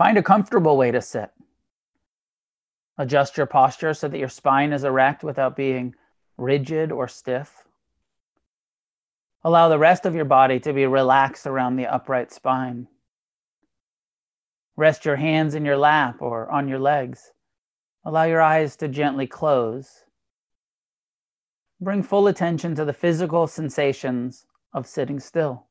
Find a comfortable way to sit. Adjust your posture so that your spine is erect without being rigid or stiff. Allow the rest of your body to be relaxed around the upright spine. Rest your hands in your lap or on your legs. Allow your eyes to gently close. Bring full attention to the physical sensations of sitting still.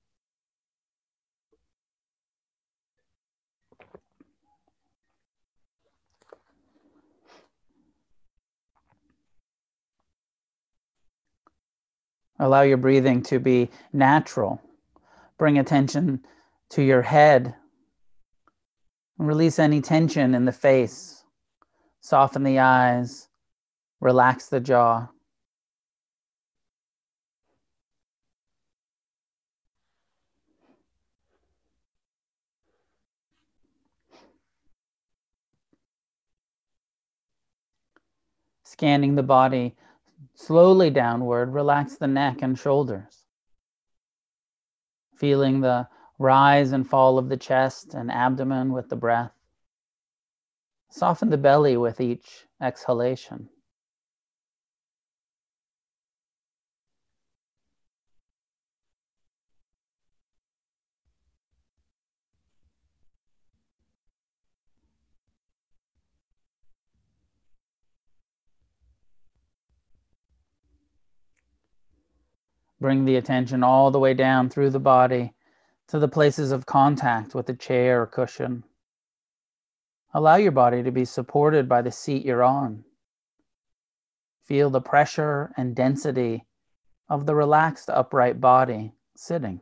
Allow your breathing to be natural. Bring attention to your head. Release any tension in the face. Soften the eyes. Relax the jaw. Scanning the body Slowly downward, relax the neck and shoulders. Feeling the rise and fall of the chest and abdomen with the breath. Soften the belly with each exhalation. Bring the attention all the way down through the body to the places of contact with the chair or cushion. Allow your body to be supported by the seat you're on. Feel the pressure and density of the relaxed upright body sitting.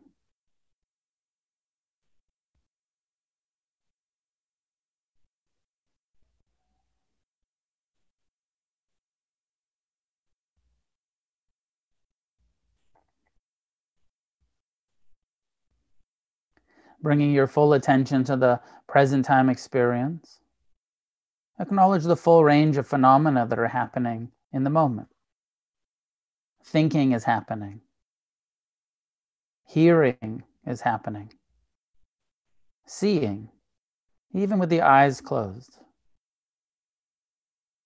Bringing your full attention to the present time experience. Acknowledge the full range of phenomena that are happening in the moment. Thinking is happening. Hearing is happening. Seeing, even with the eyes closed.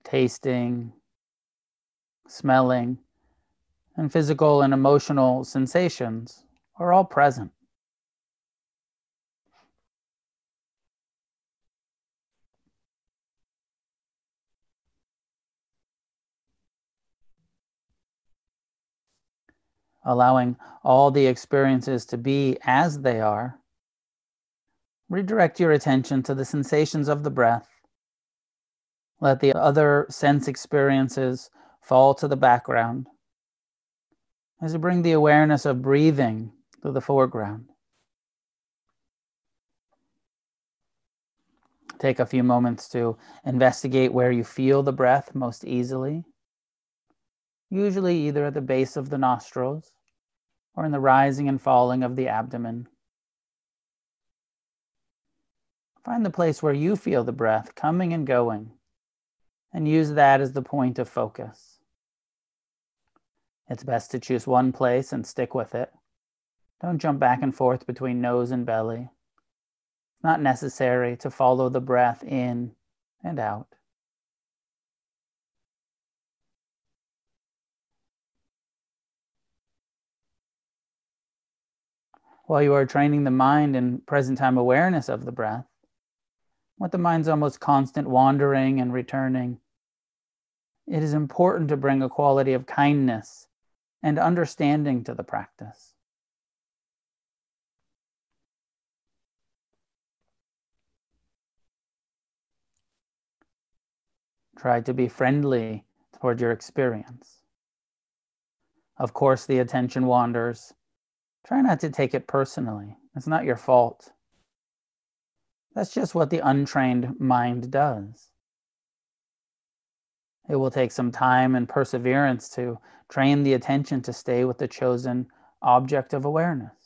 Tasting, smelling, and physical and emotional sensations are all present. Allowing all the experiences to be as they are, redirect your attention to the sensations of the breath. Let the other sense experiences fall to the background as you bring the awareness of breathing to the foreground. Take a few moments to investigate where you feel the breath most easily usually either at the base of the nostrils or in the rising and falling of the abdomen. Find the place where you feel the breath coming and going, and use that as the point of focus. It's best to choose one place and stick with it. Don't jump back and forth between nose and belly. It's not necessary to follow the breath in and out. While you are training the mind in present time awareness of the breath, with the mind's almost constant wandering and returning, it is important to bring a quality of kindness and understanding to the practice. Try to be friendly toward your experience. Of course, the attention wanders Try not to take it personally. It's not your fault. That's just what the untrained mind does. It will take some time and perseverance to train the attention to stay with the chosen object of awareness.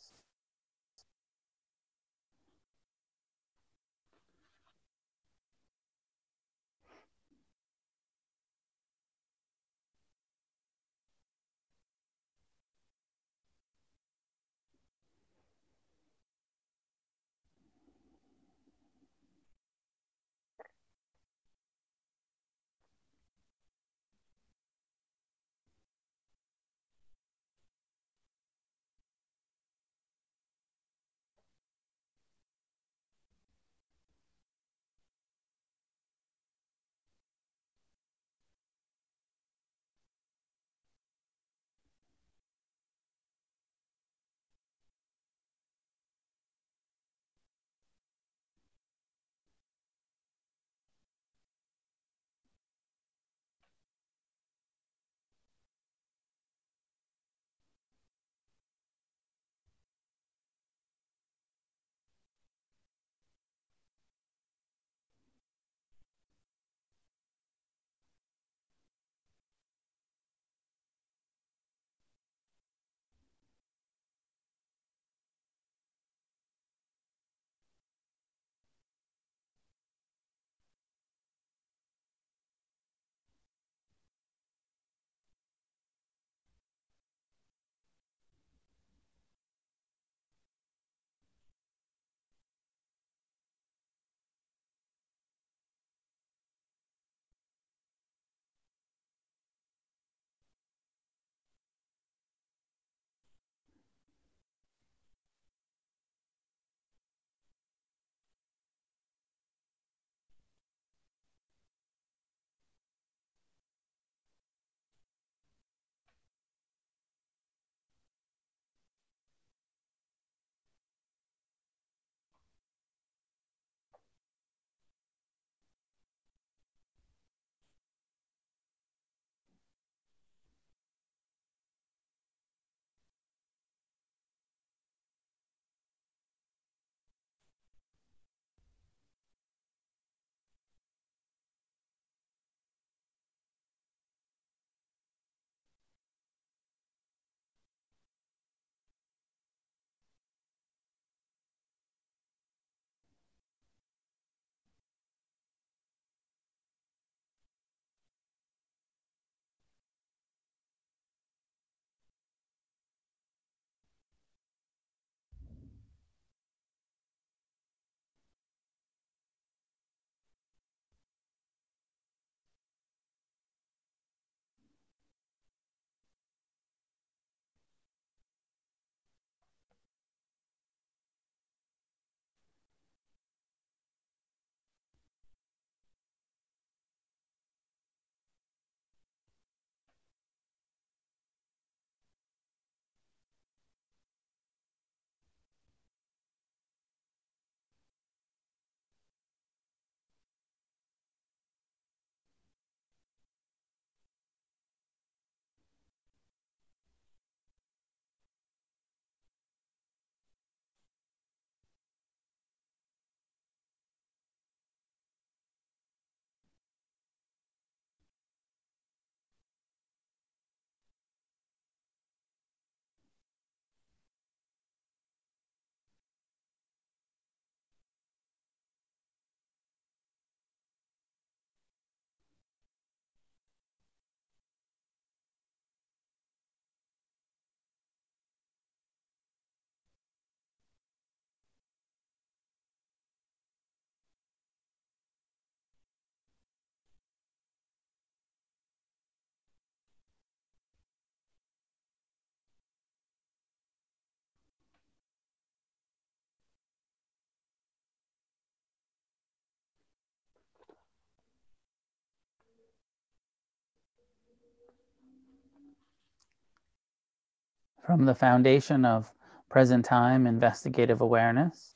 From the foundation of present time investigative awareness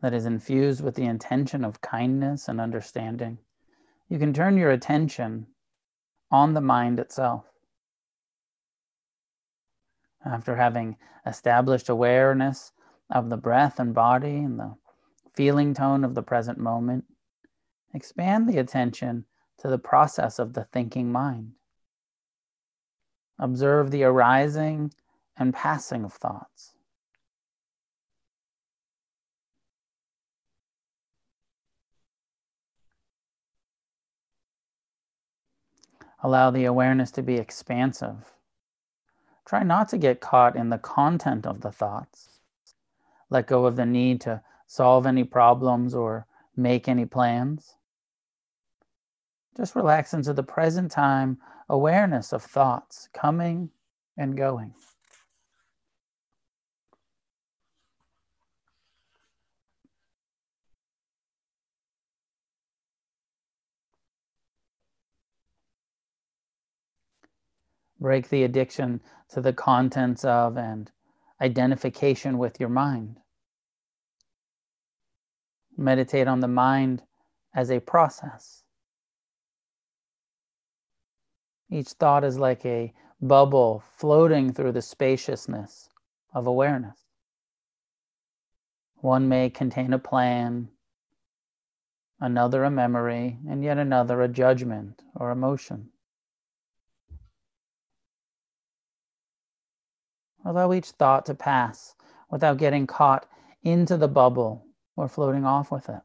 that is infused with the intention of kindness and understanding, you can turn your attention on the mind itself. After having established awareness of the breath and body and the feeling tone of the present moment, expand the attention to the process of the thinking mind. Observe the arising and passing of thoughts. Allow the awareness to be expansive. Try not to get caught in the content of the thoughts. Let go of the need to solve any problems or make any plans. Just relax into the present time awareness of thoughts coming and going. Break the addiction to the contents of and identification with your mind. Meditate on the mind as a process. Each thought is like a bubble floating through the spaciousness of awareness. One may contain a plan, another a memory, and yet another a judgment or emotion. Allow each thought to pass without getting caught into the bubble or floating off with it.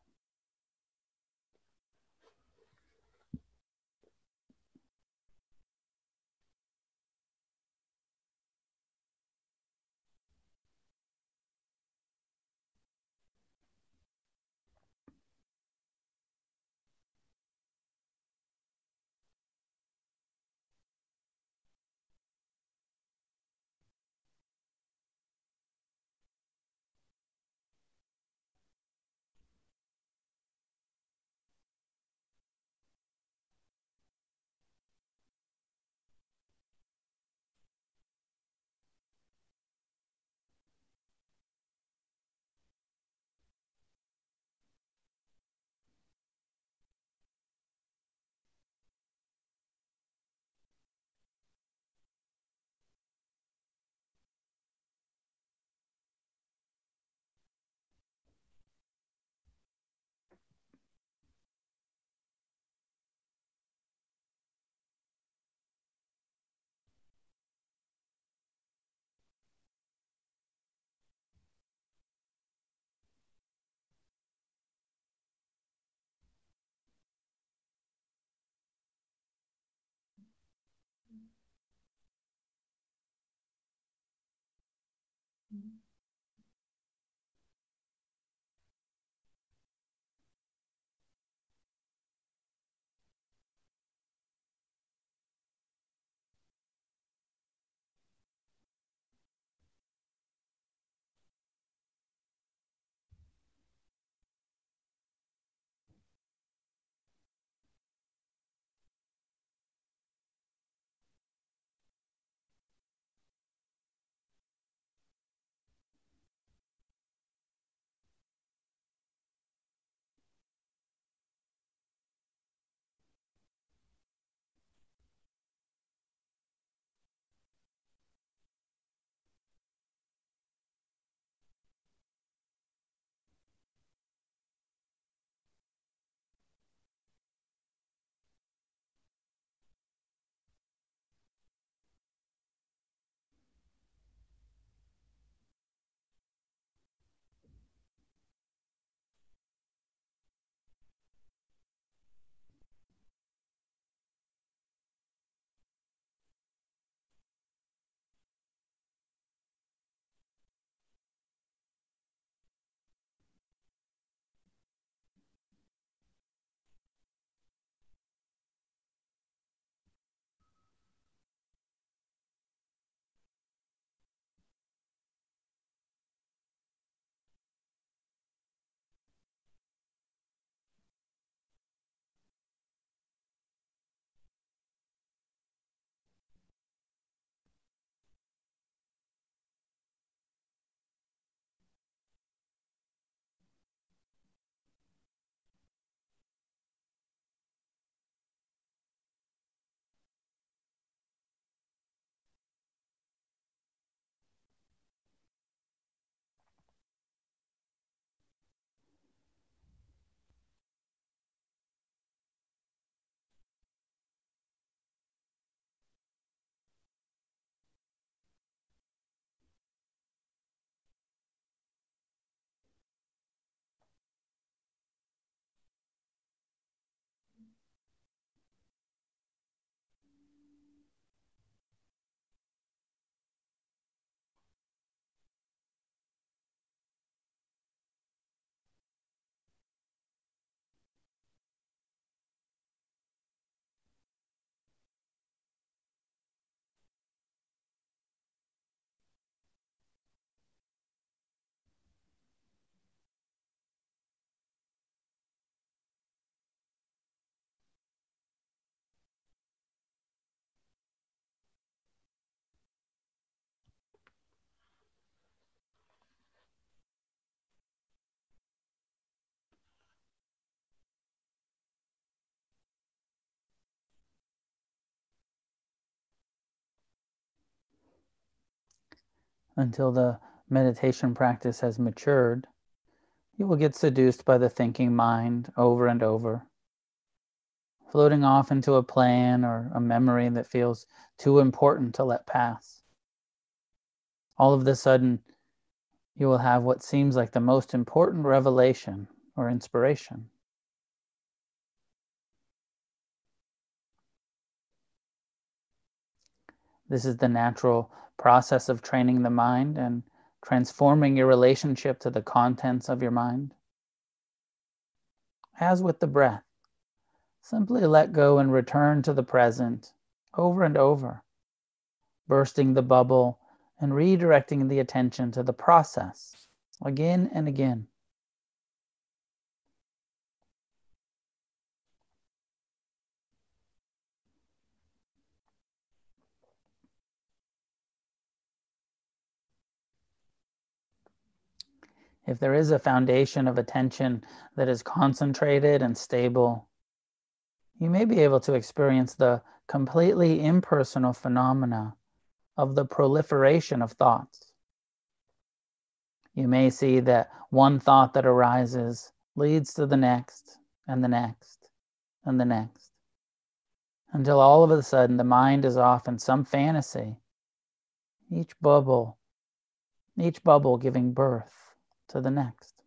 Until the meditation practice has matured, you will get seduced by the thinking mind over and over, floating off into a plan or a memory that feels too important to let pass. All of a sudden, you will have what seems like the most important revelation or inspiration. This is the natural process of training the mind and transforming your relationship to the contents of your mind. As with the breath, simply let go and return to the present over and over, bursting the bubble and redirecting the attention to the process again and again. If there is a foundation of attention that is concentrated and stable, you may be able to experience the completely impersonal phenomena of the proliferation of thoughts. You may see that one thought that arises leads to the next and the next and the next until all of a sudden the mind is off in some fantasy, each bubble, each bubble giving birth to the next.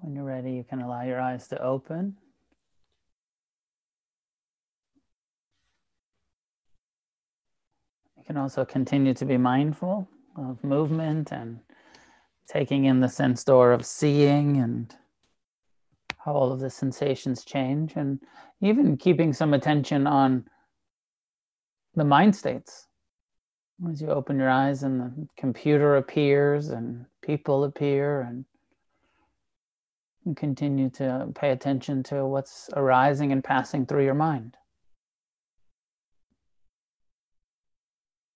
When you're ready, you can allow your eyes to open. You can also continue to be mindful of movement and taking in the sense door of seeing and how all of the sensations change, and even keeping some attention on the mind states. As you open your eyes and the computer appears and people appear and continue to pay attention to what's arising and passing through your mind.